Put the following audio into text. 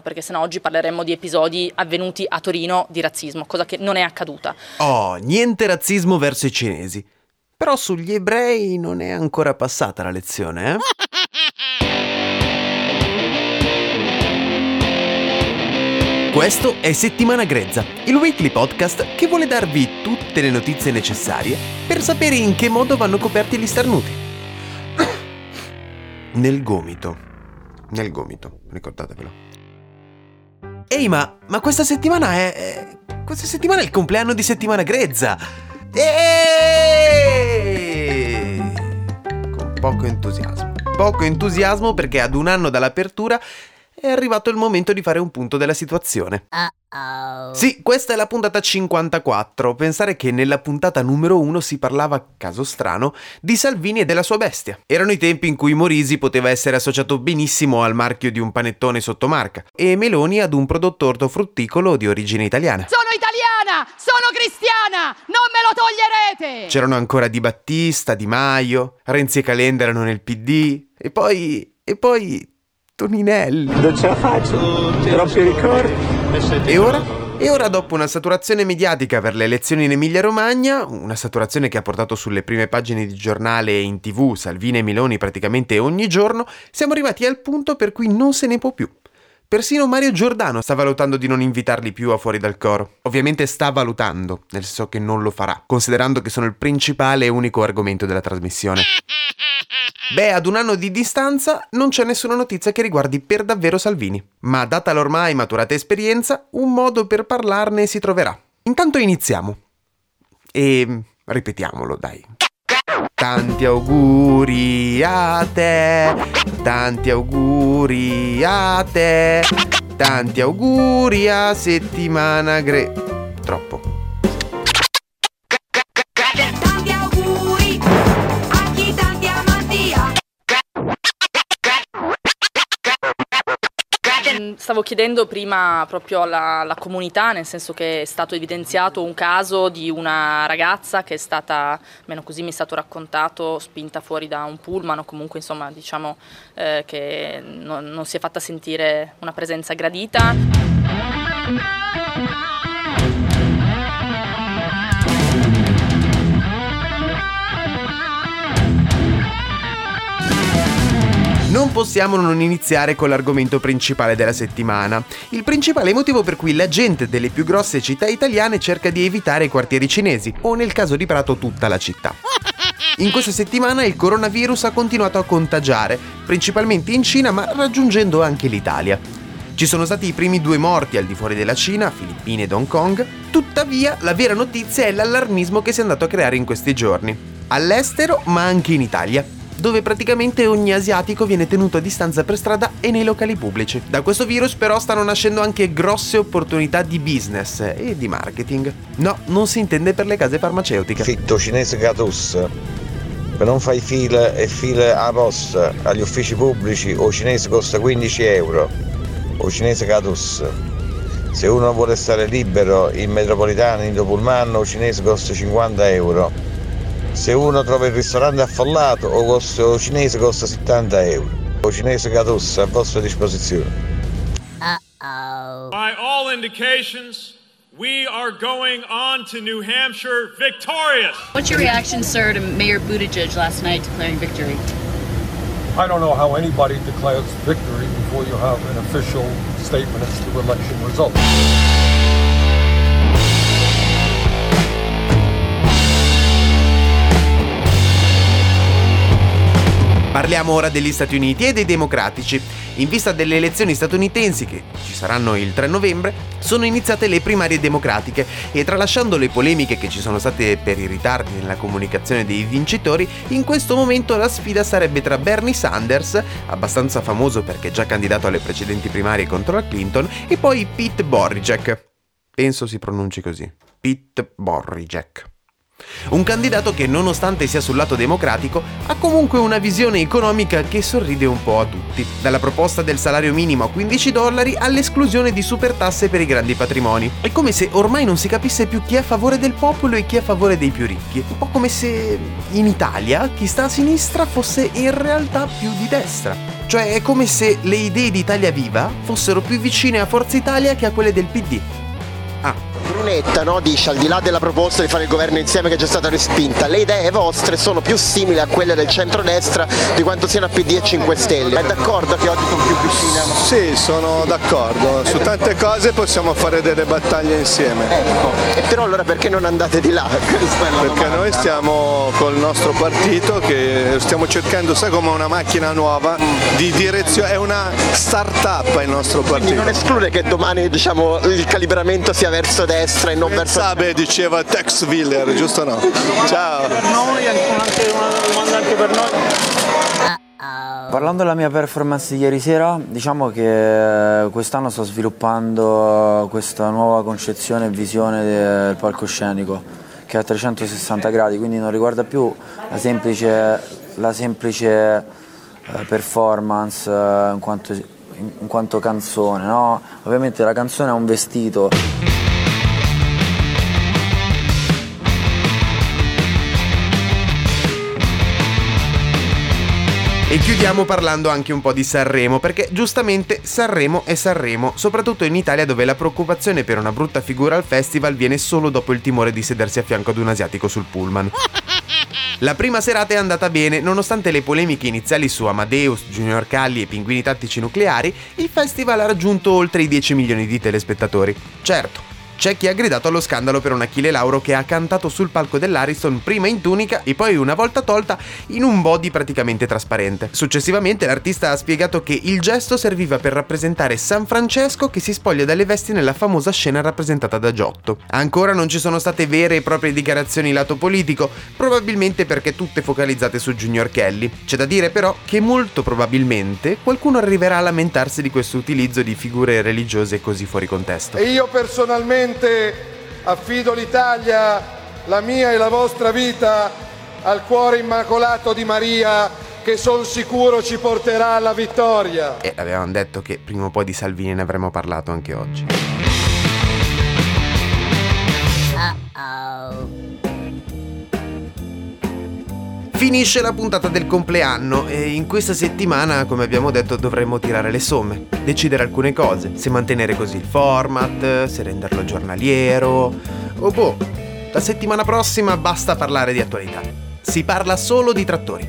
Perché sennò oggi parleremmo di episodi avvenuti a Torino di razzismo, cosa che non è accaduta. Oh, niente razzismo verso i cinesi. Però sugli ebrei non è ancora passata la lezione, eh? Questo è Settimana Grezza, il weekly podcast che vuole darvi tutte le notizie necessarie per sapere in che modo vanno coperti gli starnuti. Nel gomito. Nel gomito, ricordatevelo. Ehi, ma, ma questa settimana è, Questa settimana è il compleanno di Settimana Grezza! Eeeh! Con poco entusiasmo. Poco entusiasmo perché ad un anno dall'apertura è arrivato il momento di fare un punto della situazione. Sì, questa è la puntata 54. Pensare che nella puntata numero 1 si parlava, caso strano, di Salvini e della sua bestia. Erano i tempi in cui Morisi poteva essere associato benissimo al marchio di un panettone sottomarca e Meloni ad un prodotto ortofrutticolo di origine italiana. Sono italiana! Sono cristiana! Non me lo toglierete! C'erano ancora Di Battista, Di Maio, Renzi e Calenda erano nel PD e poi... e poi... Toninelli. Non ce la faccio, troppi ricordi. E ora? E ora, dopo una saturazione mediatica per le elezioni in Emilia-Romagna, una saturazione che ha portato sulle prime pagine di giornale e in tv Salvini e Miloni praticamente ogni giorno, siamo arrivati al punto per cui non se ne può più. Persino Mario Giordano sta valutando di non invitarli più a fuori dal coro. Ovviamente sta valutando, nel senso che non lo farà, considerando che sono il principale e unico argomento della trasmissione. Beh, ad un anno di distanza non c'è nessuna notizia che riguardi per davvero Salvini, ma data l'ormai maturata esperienza, un modo per parlarne si troverà. Intanto iniziamo. E ripetiamolo, dai. Tanti auguri a te, tanti auguri a te, tanti auguri a settimana gre... Stavo chiedendo prima proprio alla, alla comunità, nel senso che è stato evidenziato un caso di una ragazza che è stata, almeno così mi è stato raccontato, spinta fuori da un pullman o comunque insomma diciamo eh, che non, non si è fatta sentire una presenza gradita. Possiamo non iniziare con l'argomento principale della settimana. Il principale motivo per cui la gente delle più grosse città italiane cerca di evitare i quartieri cinesi, o nel caso di Prato tutta la città. In questa settimana il coronavirus ha continuato a contagiare, principalmente in Cina ma raggiungendo anche l'Italia. Ci sono stati i primi due morti al di fuori della Cina, Filippine ed Hong Kong, tuttavia la vera notizia è l'allarmismo che si è andato a creare in questi giorni. All'estero ma anche in Italia dove praticamente ogni asiatico viene tenuto a distanza per strada e nei locali pubblici. Da questo virus però stanno nascendo anche grosse opportunità di business e di marketing. No, non si intende per le case farmaceutiche. Fitto cinese Catus. Per non fare fila e fila a posta agli uffici pubblici o cinese costa 15 euro. O cinese Catus. Se uno vuole stare libero in metropolitana, in Pullman, o cinese costa 50 euro. Se uno trova il ristorante affollato o costa- o cinese costa 70 euro. O cinese Catus a vostra disposizione. By all indications, we are going on to New Hampshire victorious. What's your reaction, sir, to Mayor Buttigieg last night declaring victory? I don't know how anybody declares victory before you have an official statement as to election results. Parliamo ora degli Stati Uniti e dei democratici. In vista delle elezioni statunitensi, che ci saranno il 3 novembre, sono iniziate le primarie democratiche e tralasciando le polemiche che ci sono state per i ritardi nella comunicazione dei vincitori, in questo momento la sfida sarebbe tra Bernie Sanders, abbastanza famoso perché già candidato alle precedenti primarie contro la Clinton, e poi Pete Buttigieg. Penso si pronunci così. Pete Buttigieg. Un candidato che, nonostante sia sul lato democratico, ha comunque una visione economica che sorride un po' a tutti. Dalla proposta del salario minimo a 15 dollari all'esclusione di supertasse per i grandi patrimoni. È come se ormai non si capisse più chi è a favore del popolo e chi è a favore dei più ricchi. Un po' come se in Italia chi sta a sinistra fosse in realtà più di destra. Cioè è come se le idee di Italia Viva fossero più vicine a Forza Italia che a quelle del PD. Brunetta no, dice al di là della proposta di fare il governo insieme che è già stata respinta, le idee vostre sono più simili a quelle del centrodestra di quanto siano a PD e 5 Stelle. È d'accordo che oggi sono più vicine? Sì, sono d'accordo. Su tante cose possiamo fare delle battaglie insieme. Ecco, e però allora perché non andate di là? Perché noi stiamo col nostro partito che stiamo cercando, sai come una macchina nuova di direzione, è una start-up il nostro partito. Quindi non esclude che domani diciamo, il calibramento sia verso destra e non verso Sabe diceva Tex Willer, giusto o no? Ciao. Per noi, anche una domanda anche per noi. Parlando della mia performance di ieri sera, diciamo che quest'anno sto sviluppando questa nuova concezione e visione del palcoscenico che è a 360 gradi, quindi non riguarda più la semplice, la semplice eh, performance eh, in quanto, in quanto canzone, no? Ovviamente la canzone è un vestito. E chiudiamo parlando anche un po' di Sanremo, perché giustamente Sanremo è Sanremo, soprattutto in Italia dove la preoccupazione per una brutta figura al festival viene solo dopo il timore di sedersi a fianco ad un asiatico sul pullman. La prima serata è andata bene, nonostante le polemiche iniziali su Amadeus, Junior Calli e Pinguini Tattici Nucleari, il festival ha raggiunto oltre i 10 milioni di telespettatori. Certo, c'è chi ha gridato allo scandalo per un Achille Lauro che ha cantato sul palco dell'Ariston prima in tunica e poi una volta tolta in un body praticamente trasparente. Successivamente l'artista ha spiegato che il gesto serviva per rappresentare San Francesco che si spoglia dalle vesti nella famosa scena rappresentata da Giotto. Ancora non ci sono state vere e proprie dichiarazioni lato politico, probabilmente perché tutte focalizzate su Junior Kelly. C'è da dire però che molto probabilmente qualcuno arriverà a lamentarsi di questo utilizzo di figure religiose così fuori contesto. E io personalmente affido l'Italia, la mia e la vostra vita al cuore immacolato di Maria che sono sicuro ci porterà alla vittoria. E avevamo detto che prima o poi di Salvini ne avremmo parlato anche oggi. Finisce la puntata del compleanno e in questa settimana, come abbiamo detto, dovremmo tirare le somme, decidere alcune cose, se mantenere così il format, se renderlo giornaliero, o boh, la settimana prossima basta parlare di attualità. Si parla solo di trattori.